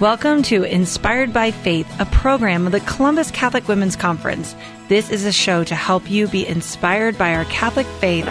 Welcome to Inspired by Faith, a program of the Columbus Catholic Women's Conference. This is a show to help you be inspired by our Catholic faith,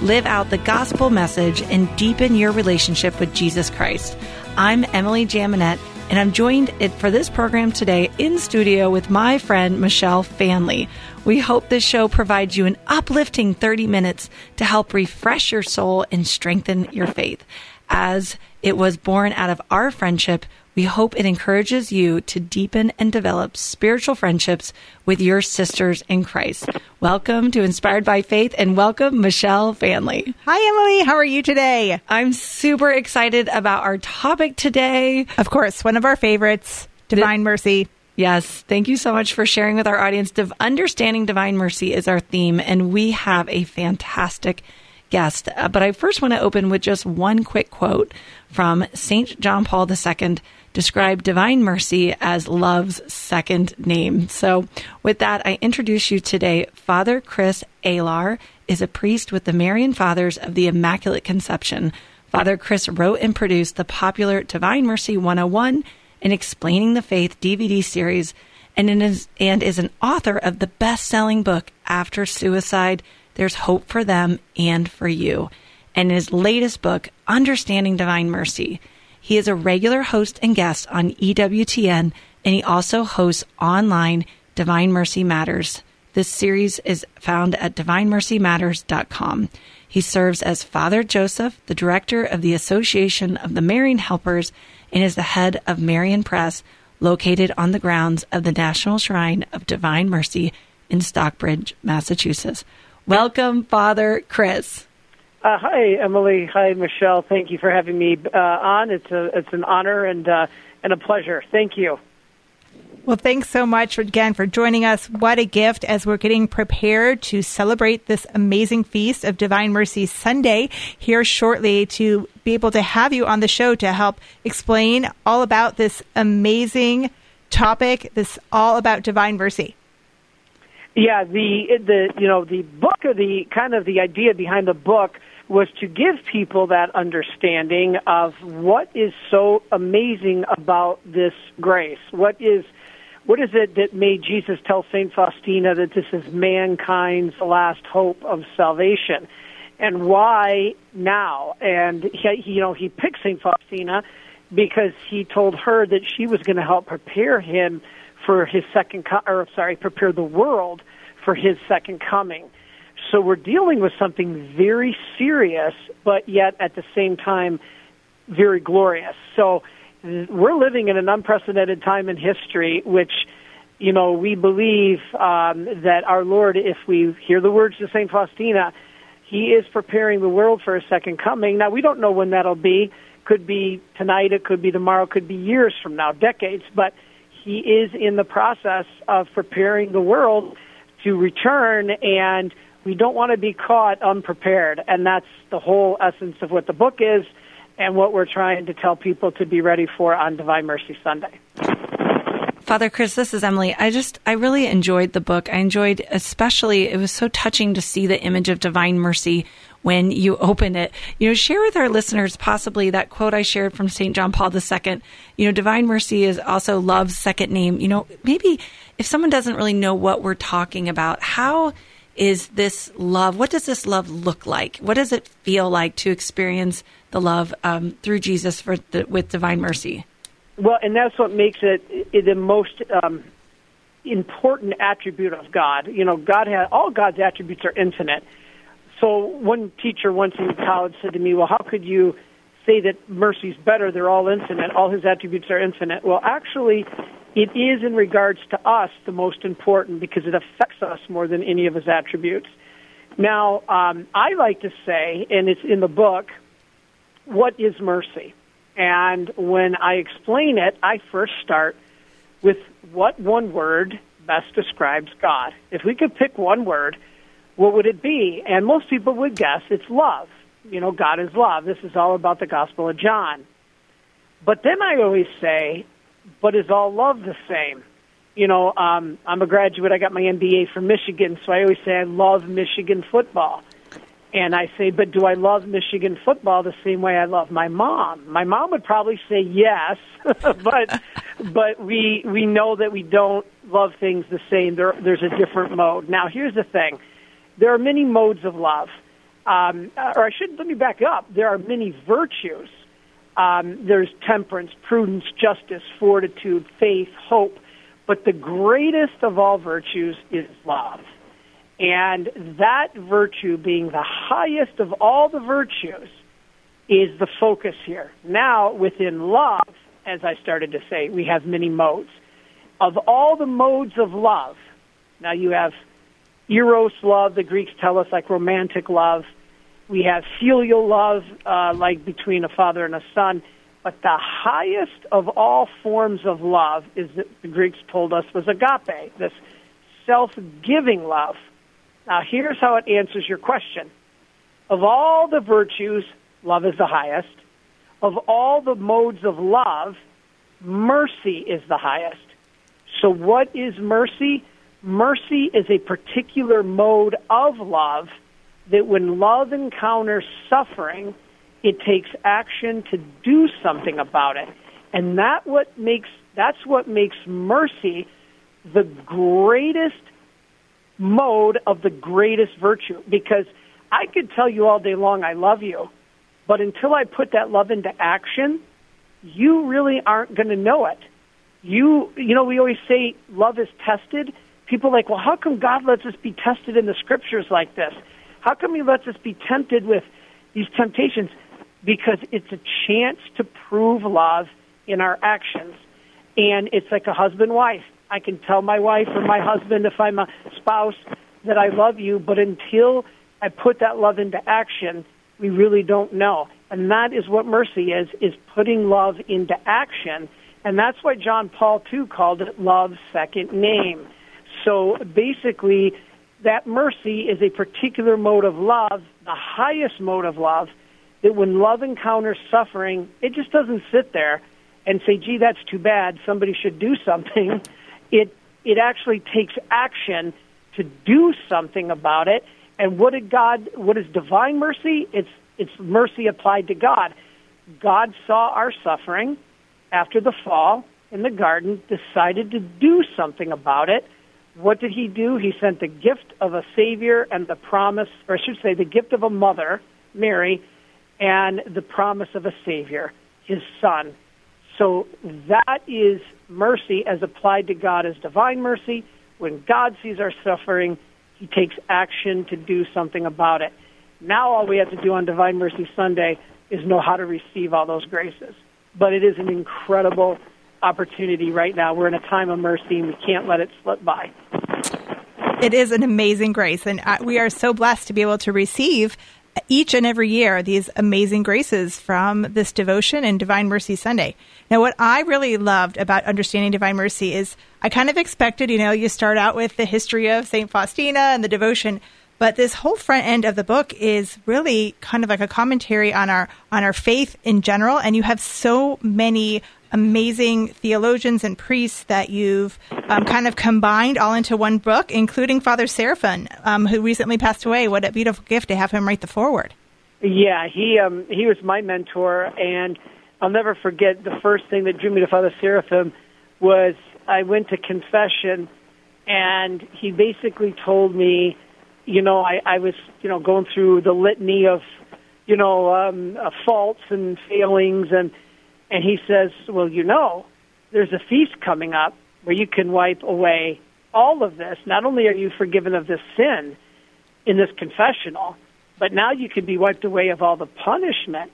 live out the gospel message, and deepen your relationship with Jesus Christ. I'm Emily Jaminet, and I'm joined for this program today in studio with my friend Michelle Faehnle. We hope this show provides you an uplifting 30 minutes to help refresh your soul and strengthen your faith. As it was born out of our friendship, we hope it encourages you to deepen and develop spiritual friendships with your sisters in Christ. Welcome to Inspired by Faith and welcome Michelle Faehnle. Hi, Emily. How are you today? I'm super excited about our topic today. Of course, one of our favorites, Divine the- Mercy. Yes, thank you so much for sharing with our audience. Understanding Divine Mercy is our theme, and we have a fantastic guest. Uh, but I first want to open with just one quick quote from St. John Paul II described divine mercy as love's second name. So, with that, I introduce you today. Father Chris Alar is a priest with the Marian Fathers of the Immaculate Conception. Father Chris wrote and produced the popular Divine Mercy 101 and Explaining the Faith DVD series and is, and is an author of the best selling book, After Suicide There's Hope for Them and for You, and in his latest book, Understanding Divine Mercy. He is a regular host and guest on EWTN, and he also hosts online Divine Mercy Matters. This series is found at divinemercymatters.com. He serves as Father Joseph, the director of the Association of the Marian Helpers, and is the head of Marian Press, located on the grounds of the National Shrine of Divine Mercy in Stockbridge, Massachusetts. Welcome, Father Chris. Uh, hi, Emily. Hi, Michelle. Thank you for having me uh, on. It's a it's an honor and uh, and a pleasure. Thank you. Well, thanks so much again for joining us. What a gift as we're getting prepared to celebrate this amazing feast of Divine Mercy Sunday here shortly to be able to have you on the show to help explain all about this amazing topic, this all about divine mercy. Yeah, the the you know the book or the kind of the idea behind the book was to give people that understanding of what is so amazing about this grace. What is what is it that made Jesus tell Saint Faustina that this is mankind's last hope of salvation? And why now? And he, you know, he picked Saint Faustina because he told her that she was going to help prepare him for his second, co- or sorry, prepare the world for his second coming. So we're dealing with something very serious, but yet at the same time, very glorious. So we're living in an unprecedented time in history, which, you know, we believe um, that our Lord, if we hear the words of St. Faustina, he is preparing the world for a second coming. Now, we don't know when that'll be. Could be tonight, it could be tomorrow, could be years from now, decades, but he is in the process of preparing the world to return and we don't want to be caught unprepared. And that's the whole essence of what the book is and what we're trying to tell people to be ready for on Divine Mercy Sunday. Father Chris, this is Emily. I just, I really enjoyed the book. I enjoyed, especially, it was so touching to see the image of divine mercy when you open it. You know, share with our listeners possibly that quote I shared from St. John Paul II. You know, divine mercy is also love's second name. You know, maybe if someone doesn't really know what we're talking about, how is this love? What does this love look like? What does it feel like to experience the love um, through Jesus for the, with divine mercy? Well, and that's what makes it, the most um, important attribute of God. You know, God has all God's attributes are infinite. So one teacher once in college said to me, "Well, how could you say that mercy's better? They're all infinite. All His attributes are infinite." Well, actually, it is in regards to us the most important because it affects us more than any of his attributes. Now, um, I like to say, and it's in the book, what is mercy? And when I explain it, I first start with what one word best describes God. If we could pick one word, what would it be? And most people would guess it's love. You know, God is love. This is all about the Gospel of John. But then I always say, but is all love the same? You know, um, I'm a graduate. I got my MBA from Michigan, so I always say I love Michigan football. And I say, but do I love Michigan football the same way I love my mom? My mom would probably say yes, but but we we know that we don't love things the same. There, there's a different mode. Now, here's the thing: there are many modes of love, um, or I should let me back up. There are many virtues. Um, there's temperance, prudence, justice, fortitude, faith, hope. But the greatest of all virtues is love. And that virtue being the highest of all the virtues is the focus here. Now, within love, as I started to say, we have many modes. Of all the modes of love, now you have eros love, the Greeks tell us like romantic love. We have filial love, uh, like between a father and a son. But the highest of all forms of love is the Greeks told us was agape, this self-giving love now, here's how it answers your question. Of all the virtues, love is the highest. Of all the modes of love, mercy is the highest. So, what is mercy? Mercy is a particular mode of love that when love encounters suffering, it takes action to do something about it. And that what makes that's what makes mercy the greatest mode of the greatest virtue because I could tell you all day long I love you, but until I put that love into action, you really aren't going to know it. You you know we always say love is tested. People are like, "Well, how come God lets us be tested in the scriptures like this? How come he lets us be tempted with these temptations?" Because it's a chance to prove love in our actions. And it's like a husband wife. I can tell my wife or my husband if I'm a spouse that I love you, but until I put that love into action, we really don't know. And that is what mercy is, is putting love into action. And that's why John Paul II called it love's second name. So basically, that mercy is a particular mode of love, the highest mode of love, that when love encounters suffering, it just doesn't sit there and say, gee, that's too bad, somebody should do something it it actually takes action to do something about it. And what did God? What is divine mercy? It's it's mercy applied to God. God saw our suffering after the fall in the garden, decided to do something about it. What did he do? He sent the gift of a Savior and the promise, or I should say, the gift of a mother, Mary, and the promise of a Savior, his Son. So that is mercy as applied to God as divine mercy. When God sees our suffering, he takes action to do something about it. Now all we have to do on Divine Mercy Sunday is know how to receive all those graces. But it is an incredible opportunity right now. We're in a time of mercy and we can't let it slip by. It is an amazing grace, and uh, we are so blessed to be able to receive each and every year these amazing graces from this devotion and Divine Mercy Sunday. Now, what I really loved about understanding Divine Mercy is I kind of expected, you know, you start out with the history of St. Faustina and the devotion, but this whole front end of the book is really kind of like a commentary on our on our faith in general and you have so many amazing theologians and priests that you've um, kind of combined all into one book, including Father Seraphim, um, who recently passed away. What a beautiful gift to have him write the foreword. Yeah, he um, he was my mentor, and I'll never forget the first thing that drew me to Father Seraphim was I went to confession, and he basically told me, you know, I, I was you know going through the litany of you know um, uh, faults and failings and and he says, Well, you know, there's a feast coming up where you can wipe away all of this. Not only are you forgiven of this sin in this confessional, but now you can be wiped away of all the punishment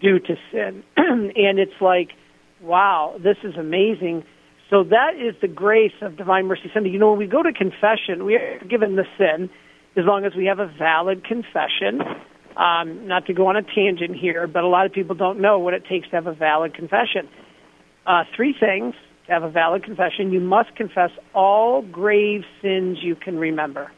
due to sin. and it's like, wow, this is amazing. So that is the grace of Divine Mercy Sunday. You know, when we go to confession, we are given the sin as long as we have a valid confession um, not to go on a tangent here, but a lot of people don't know what it takes to have a valid confession. Uh, three things to have a valid confession. You must confess all grave sins you can remember.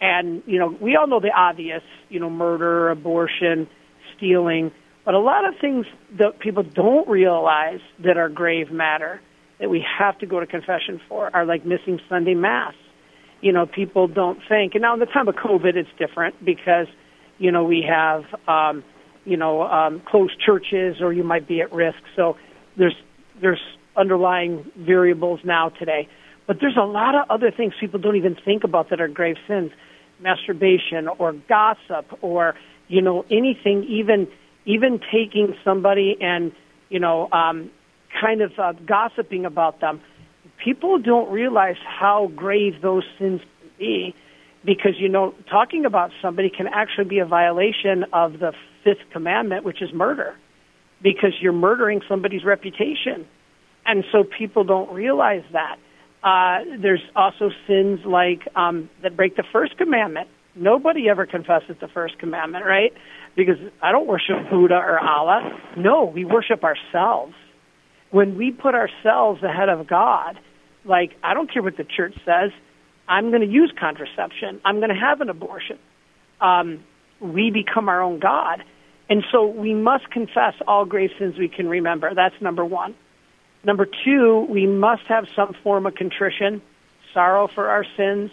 And, you know, we all know the obvious, you know, murder, abortion, stealing, but a lot of things that people don't realize that are grave matter that we have to go to confession for are like missing Sunday Mass. You know, people don't think, and now in the time of COVID, it's different because – you know, we have, um, you know, um, closed churches, or you might be at risk. So there's there's underlying variables now today. But there's a lot of other things people don't even think about that are grave sins. Masturbation or gossip or, you know, anything, even even taking somebody and, you know, um, kind of uh, gossiping about them. People don't realize how grave those sins can be because, you know, talking about somebody can actually be a violation of the fifth commandment, which is murder, because you're murdering somebody's reputation. And so people don't realize that. Uh, there's also sins like um, that break the first commandment. Nobody ever confesses the first commandment, right? Because I don't worship Buddha or Allah. No, we worship ourselves. When we put ourselves ahead of God, like I don't care what the church says, I'm going to use contraception. I'm going to have an abortion. Um, we become our own God. And so we must confess all grave sins we can remember. That's number one. Number two, we must have some form of contrition, sorrow for our sins.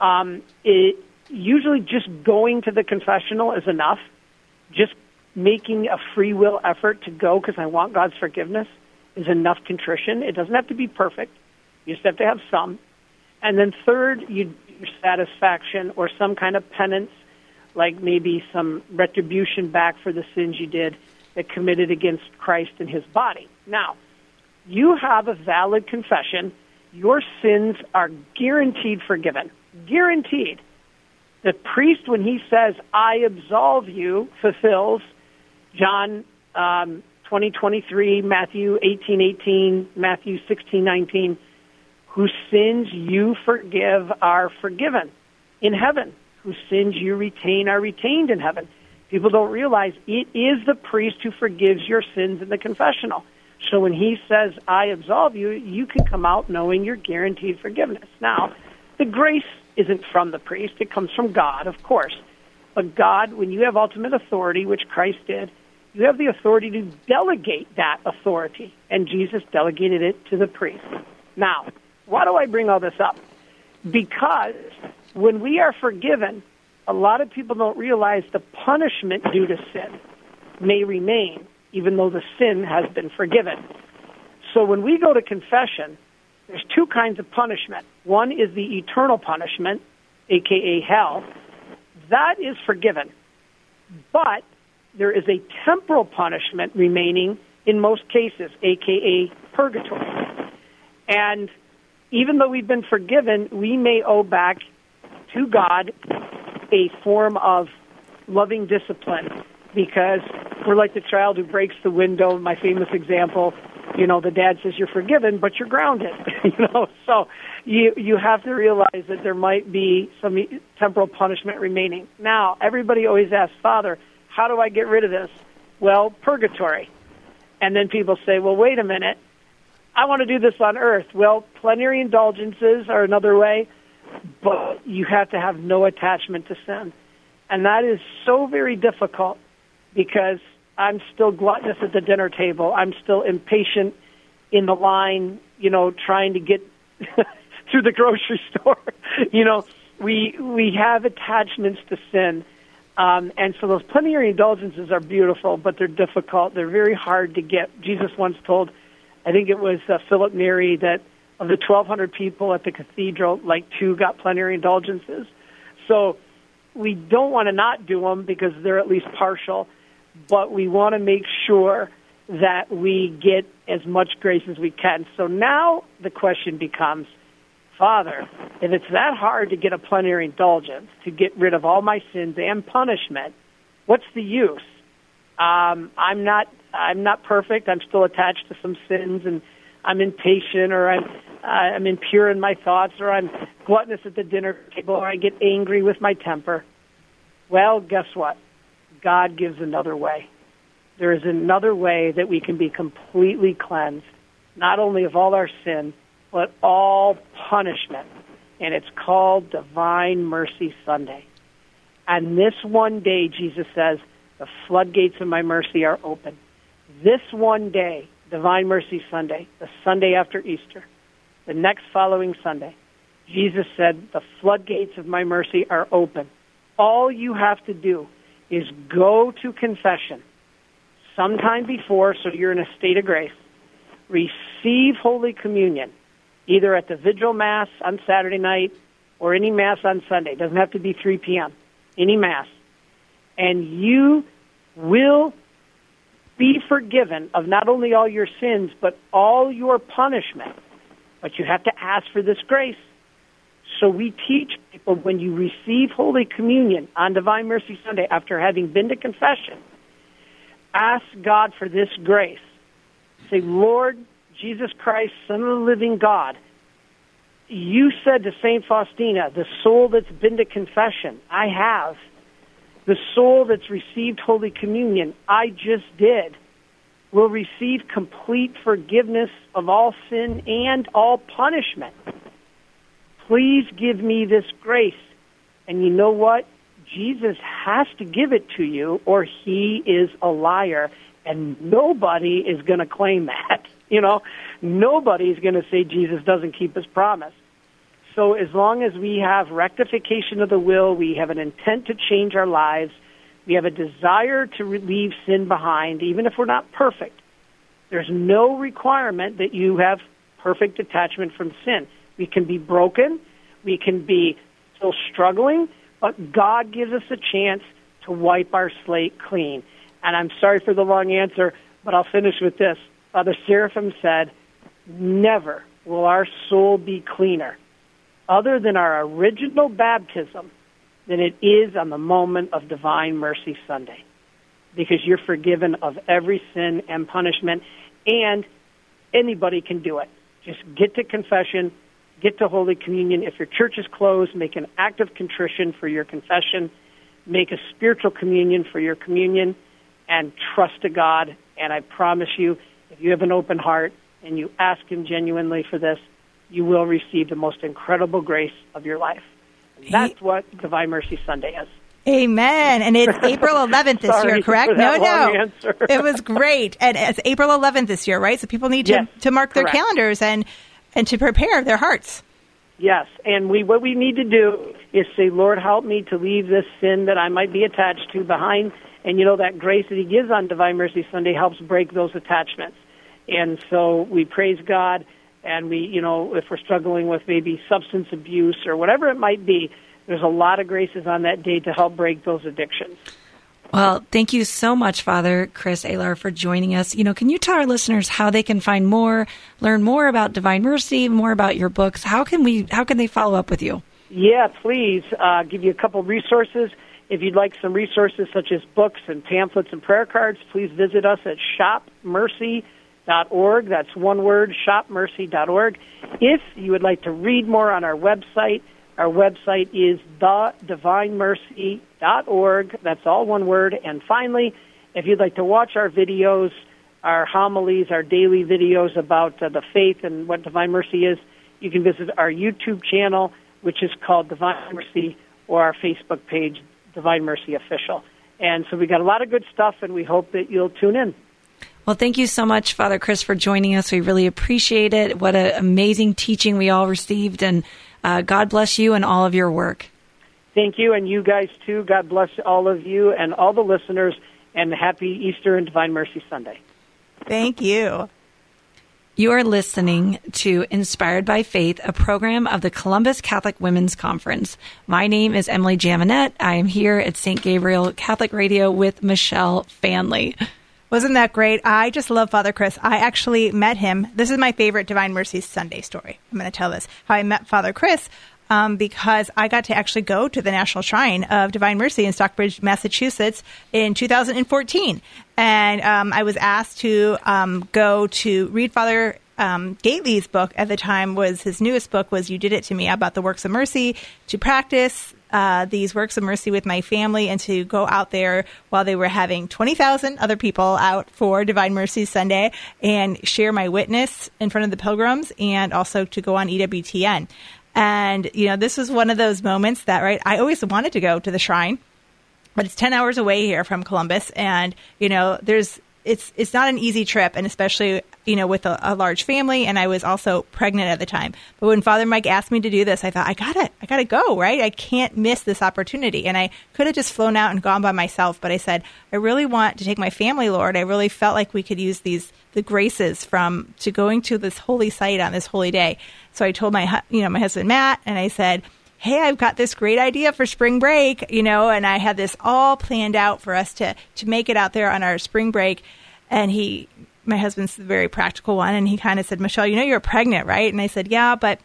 Um, it, usually, just going to the confessional is enough. Just making a free will effort to go because I want God's forgiveness is enough contrition. It doesn't have to be perfect. You just have to have some. And then third, you your satisfaction or some kind of penance, like maybe some retribution back for the sins you did that committed against Christ and His body. Now, you have a valid confession, your sins are guaranteed forgiven. Guaranteed. The priest, when he says, I absolve you, fulfills John um, 20, 23, Matthew 18, 18, Matthew 16, 19, whose sins you forgive are forgiven in heaven, whose sins you retain are retained in heaven. People don't realize it is the priest who forgives your sins in the confessional. So when he says, I absolve you, you can come out knowing you're guaranteed forgiveness. Now, the grace isn't from the priest, it comes from God, of course. But God, when you have ultimate authority, which Christ did, you have the authority to delegate that authority. And Jesus delegated it to the priest. Now, why do I bring all this up? Because when we are forgiven, a lot of people don't realize the punishment due to sin may remain even though the sin has been forgiven. So when we go to confession, there's two kinds of punishment. One is the eternal punishment, aka hell. That is forgiven. But there is a temporal punishment remaining in most cases, aka purgatory. And even though we've been forgiven, we may owe back to God a form of loving discipline because we're like the child who breaks the window. My famous example, you know, the dad says you're forgiven, but you're grounded. you know, so you you have to realize that there might be some temporal punishment remaining. Now, everybody always asks, Father, how do I get rid of this? Well, purgatory. And then people say, well, wait a minute. I want to do this on earth. Well, plenary indulgences are another way, but you have to have no attachment to sin. And that is so very difficult because I'm still gluttonous at the dinner table. I'm still impatient in the line, you know, trying to get through the grocery store. you know, we we have attachments to sin. Um, and so those plenary indulgences are beautiful, but they're difficult. They're very hard to get. Jesus once told, I think it was uh, Philip Neri, that of the 1,200 people at the cathedral, like two got plenary indulgences. So we don't want to not do them because they're at least partial but we want to make sure that we get as much grace as we can. So now the question becomes, Father, if it's that hard to get a plenary indulgence, to get rid of all my sins and punishment, what's the use? Um, I'm not I'm not perfect. I'm still attached to some sins, and I'm impatient, or I'm I'm impure in my thoughts, or I'm gluttonous at the dinner table, or I get angry with my temper. Well, guess what? God gives another way. There is another way that we can be completely cleansed, not only of all our sin, but all punishment. And it's called Divine Mercy Sunday. And this one day, Jesus says, the floodgates of my mercy are open. This one day, Divine Mercy Sunday, the Sunday after Easter, the next following Sunday, Jesus said, the floodgates of my mercy are open. All you have to do is go to confession sometime before, so you're in a state of grace. Receive Holy Communion, either at the Vigil Mass on Saturday night or any Mass on Sunday. It doesn't have to be 3 p.m., any Mass. And you will be forgiven of not only all your sins, but all your punishment. But you have to ask for this grace. So we teach people when you receive Holy Communion on Divine Mercy Sunday after having been to confession, ask God for this grace. Say, Lord Jesus Christ, Son of the living God, you said to St. Faustina, the soul that's been to confession, I have. The soul that's received Holy Communion, I just did, will receive complete forgiveness of all sin and all punishment. Please give me this grace. And you know what? Jesus has to give it to you or he is a liar and nobody is going to claim that. You know, nobody is going to say Jesus doesn't keep his promise. So as long as we have rectification of the will, we have an intent to change our lives, we have a desire to leave sin behind, even if we're not perfect. There's no requirement that you have perfect detachment from sin. We can be broken, we can be still struggling, but God gives us a chance to wipe our slate clean. And I'm sorry for the long answer, but I'll finish with this. Father Seraphim said, Never will our soul be cleaner, other than our original baptism, than it is on the moment of Divine Mercy Sunday. Because you're forgiven of every sin and punishment, and anybody can do it. Just get to confession, get to Holy Communion. If your church is closed, make an act of contrition for your confession, make a spiritual communion for your communion, and trust to God. And I promise you, if you have an open heart and you ask Him genuinely for this, you will receive the most incredible grace of your life. That's what Divine Mercy Sunday is. Amen. And it's April 11th this year, correct? no, no. it was great. And it's April 11th this year, right? So people need to, Yes, to mark their calendars and, and to prepare their hearts. Yes, and we what we need to do is say, Lord, help me to leave this sin that I might be attached to behind. And you know that grace that He gives on Divine Mercy Sunday helps break those attachments. And so we praise God, and we, you know, if we're struggling with maybe substance abuse or whatever it might be, there's a lot of graces on that day to help break those addictions. Well, thank you so much, Father Chris Alar, for joining us. You know, can you tell our listeners how they can find more, learn more about Divine Mercy, more about your books? How can we? How can they follow up with you? Yeah, please uh, give you a couple resources. If you'd like some resources such as books and pamphlets and prayer cards, please visit us at shopmercy.org. That's one word, shopmercy.org. If you would like to read more on our website, our website is thedivinemercy.org. That's all one word. And finally, if you'd like to watch our videos, our homilies, our daily videos about uh, the faith and what Divine Mercy is, you can visit our YouTube channel, which is called Divine Mercy, or our Facebook page, Divine Mercy Official. And so we got a lot of good stuff, and we hope that you'll tune in. Well, thank you so much, Father Chris, for joining us. We really appreciate it. What an amazing teaching we all received, and uh, God bless you and all of your work. Thank you, and you guys too. God bless all of you and all the listeners, and happy Easter and Divine Mercy Sunday. Thank you. You are listening to Inspired by Faith, a program of the Columbus Catholic Women's Conference. My name is Emily Jaminet. I am here at St. Gabriel Catholic Radio with Michelle Faehnle. Wasn't that great? I just love Father Chris. I actually met him. This is my favorite Divine Mercy Sunday story. I'm going to tell this how I met Father Chris um, because I got to actually go to the National Shrine of Divine Mercy in Stockbridge, Massachusetts in 2014. And um, I was asked to um, go to read Father um, Gaitley's book at the time was his newest book was You Did It to Me about the works of mercy to practice uh, these works of mercy with my family and to go out there while they were having 20,000 other people out for Divine Mercy Sunday and share my witness in front of the pilgrims and also to go on EWTN. And, you know, this was one of those moments that, right, I always wanted to go to the shrine, but it's 10 hours away here from Columbus. And, you know, there's, it's, it's not an easy trip. And especially you know, with a, a, large family, and I was also pregnant at the time. But when Father Mike asked me to do this, I thought, I gotta, I gotta go, right? I can't miss this opportunity. And I could have just flown out and gone by myself, but I said, I really want to take my family, Lord. I really felt like we could use these the graces from to going to this holy site on this holy day. So I told my, you know, my husband Matt, and I said, hey, I've got this great idea for spring break, you know, and I had this all planned out for us to to make it out there on our spring break. And he my husband's the very practical one, and he kind of said, Michelle, you know you're pregnant, right? And I said, yeah, but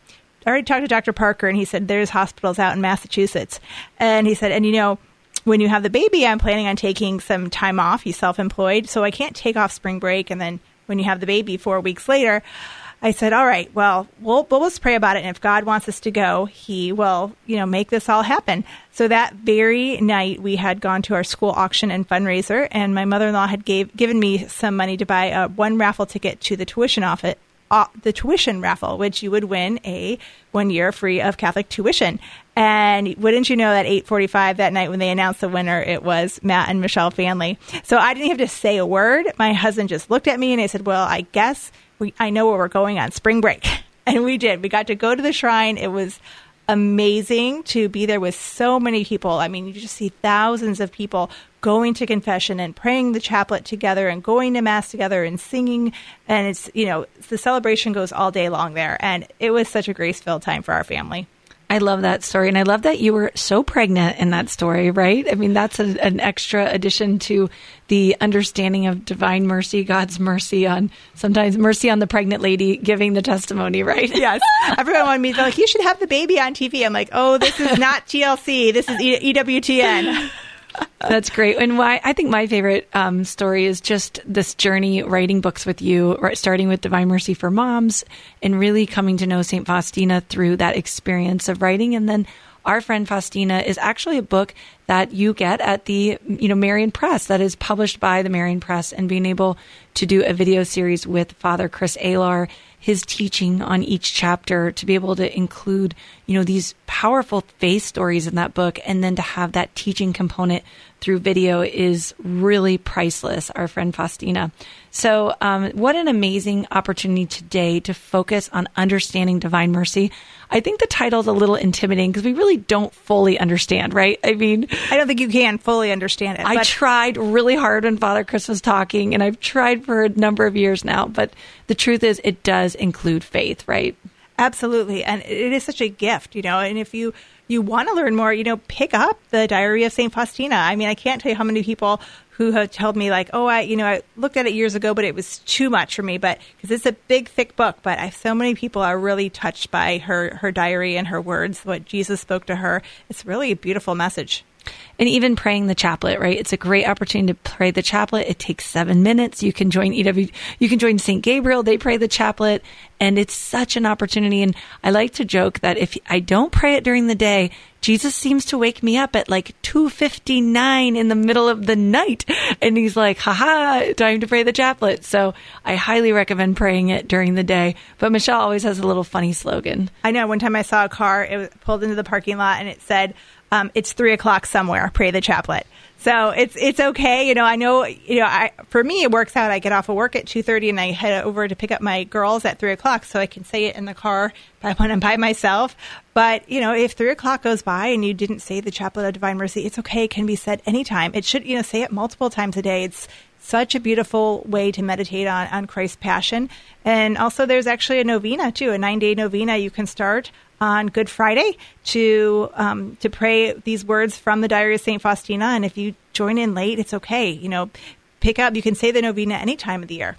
I already talked to Dr. Parker, and he said there's hospitals out in Massachusetts, and he said, and you know. When you have the baby, I'm planning on taking some time off. He's self employed, so I can't take off spring break. And then when you have the baby four weeks later, I said, all right, well, we'll, we'll let's pray about it. And if God wants us to go, he will, you know, make this all happen. So that very night we had gone to our school auction and fundraiser and my mother-in-law had gave, given me some money to buy a one raffle ticket to the tuition office, uh, the tuition raffle, which you would win a one year free of Catholic tuition. And wouldn't you know that 8:45 that night when they announced the winner, it was Matt and Michelle Faehnle. So I didn't have to say a word. My husband just looked at me and I said, "Well, I guess we, I know where we're going on spring break. And we did. We got to go to the shrine. It was amazing to be there with so many people. I mean, you just see thousands of people going to confession and praying the chaplet together and going to mass together and singing. And it's, you know, the celebration goes all day long there. And it was such a grace filled time for our family. I love that story. And I love that you were so pregnant in that story, right? I mean, that's a, an extra addition to the understanding of divine mercy, God's mercy on sometimes mercy on the pregnant lady giving the testimony, right? Yes. Everyone wanted me to be like, you should have the baby on TV. I'm like, oh, this is not TLC. This is EWTN. That's great. And why I think my favorite um, story is just this journey writing books with you, starting with Divine Mercy for Moms and really coming to know St. Faustina through that experience of writing. And then our friend Faustina is actually a book that you get at the you know Marian Press that is published by the Marian Press and being able to do a video series with Father Chris Alar his teaching on each chapter to be able to include, you know, these powerful faith stories in that book and then to have that teaching component through video is really priceless, our friend Faustina. So, um, what an amazing opportunity today to focus on understanding divine mercy. I think the title is a little intimidating because we really don't fully understand, right? I mean, I don't think you can fully understand it. I tried really hard when Father Chris was talking, and I've tried for a number of years now, but the truth is, it does include faith, right? Absolutely. And it is such a gift, you know, and if you you want to learn more, you know, pick up the Diary of St. Faustina. I mean, I can't tell you how many people who have told me like, oh, I, you know, I looked at it years ago, but it was too much for me. But because it's a big, thick book, but I, so many people are really touched by her her diary and her words, what Jesus spoke to her. It's really a beautiful message and even praying the chaplet, right? It's a great opportunity to pray the chaplet. It takes seven minutes. You can join EW, you can join St. Gabriel. They pray the chaplet and it's such an opportunity. And I like to joke that if I don't pray it during the day, Jesus seems to wake me up at like 2:59 in the middle of the night and he's like, "Haha, time to pray the chaplet." So, I highly recommend praying it during the day. But Michelle always has a little funny slogan. I know one time I saw a car, it was pulled into the parking lot and it said, um, it's three o'clock somewhere. Pray the chaplet. So it's it's okay. You know, I know. You know, I for me it works out. I get off of work at two thirty and I head over to pick up my girls at three o'clock, so I can say it in the car when I'm by myself. But you know, if three o'clock goes by and you didn't say the chaplet of Divine Mercy, it's okay. It can be said anytime. It should you know say it multiple times a day. It's such a beautiful way to meditate on, on Christ's passion. And also, there's actually a novena too, a nine day novena you can start on Good Friday to um, to pray these words from the Diary of Saint Faustina. And if you join in late, it's okay. You know, pick up. You can say the novena any time of the year.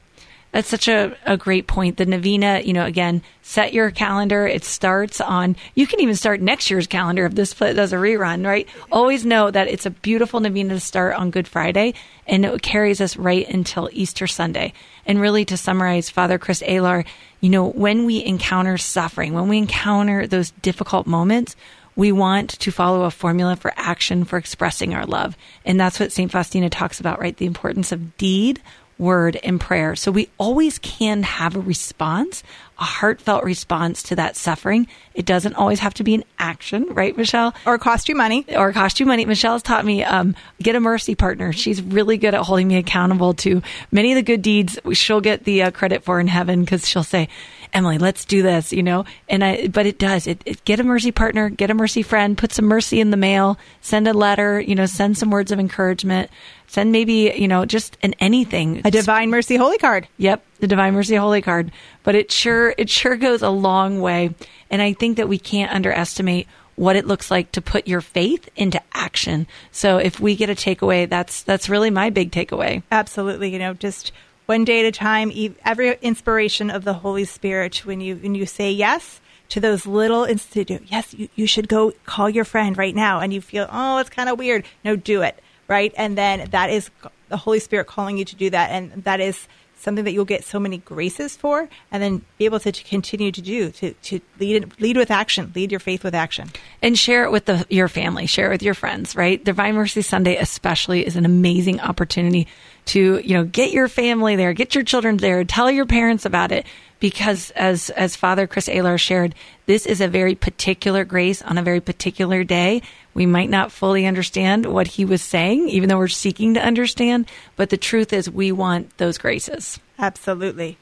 That's such a, a great point. The novena, you know, again, set your calendar. It starts on, you can even start next year's calendar if this does a rerun, right? Always know that it's a beautiful novena to start on Good Friday and it carries us right until Easter Sunday. And really to summarize, Father Chris Alar, you know, when we encounter suffering, when we encounter those difficult moments, we want to follow a formula for action for expressing our love. And that's what St. Faustina talks about, right? The importance of deed word and prayer. So we always can have a response, a heartfelt response to that suffering. It doesn't always have to be an action, right, Michelle? Or cost you money. Or cost you money. Michelle's taught me um, get a mercy partner. She's really good at holding me accountable to many of the good deeds she'll get the uh, credit for in heaven because she'll say, Emily, let's do this, you know? And I, but it does. It, it, get a mercy partner, get a mercy friend, put some mercy in the mail, send a letter, you know, send some words of encouragement, send maybe, you know, just an anything. A Divine Mercy Holy Card. Yep. The Divine Mercy Holy Card. But it sure, it sure goes a long way. And I think that we can't underestimate what it looks like to put your faith into action. So if we get a takeaway, that's, that's really my big takeaway. Absolutely. You know, just one day at a time, every inspiration of the Holy Spirit, when you, when you say yes, to those little institute. Yes, you, you should go call your friend right now. And you feel, oh, it's kind of weird. No, do it. Right. And then that is the Holy Spirit calling you to do that. And that is something that you'll get so many graces for and then be able to, to continue to do to, to lead lead with action lead your faith with action and share it with the, your family share it with your friends right divine mercy sunday especially is an amazing opportunity to you know get your family there get your children there tell your parents about it because as as Father Chris Alar shared, this is a very particular grace on a very particular day. We might not fully understand what he was saying, even though we're seeking to understand. But the truth is, we want those graces. Absolutely.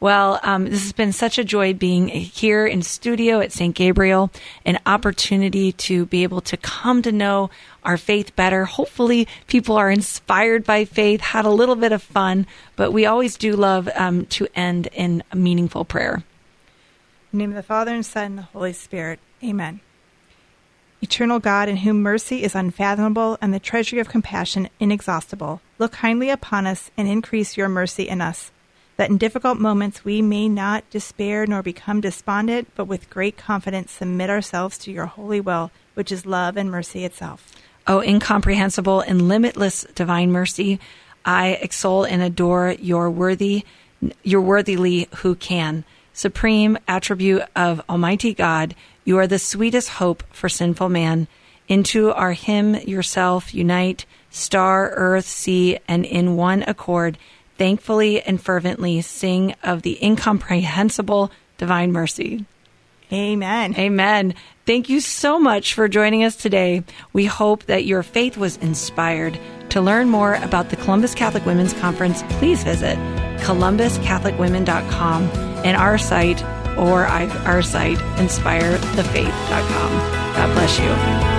Well, um, this has been such a joy being here in studio at St. Gabriel, an opportunity to be able to come to know our faith better. Hopefully, people are inspired by faith, had a little bit of fun, but we always do love um, to end in a meaningful prayer. In the name of the Father, and Son, and the Holy Spirit. Amen. Eternal God, in whom mercy is unfathomable and the treasury of compassion inexhaustible, look kindly upon us and increase your mercy in us that in difficult moments we may not despair nor become despondent, but with great confidence submit ourselves to your holy will, which is love and mercy itself. Oh, incomprehensible and limitless divine mercy, I extol and adore your worthy, your worthily who can. Supreme attribute of Almighty God, you are the sweetest hope for sinful man. Into our hymn yourself unite, star, earth, sea, and in one accord thankfully and fervently sing of the incomprehensible divine mercy. Amen. Amen. Thank you so much for joining us today. We hope that your faith was inspired. To learn more about the Columbus Catholic Women's Conference, please visit columbuscatholicwomen.com and our site or our site, inspirethefaith.com. God bless you.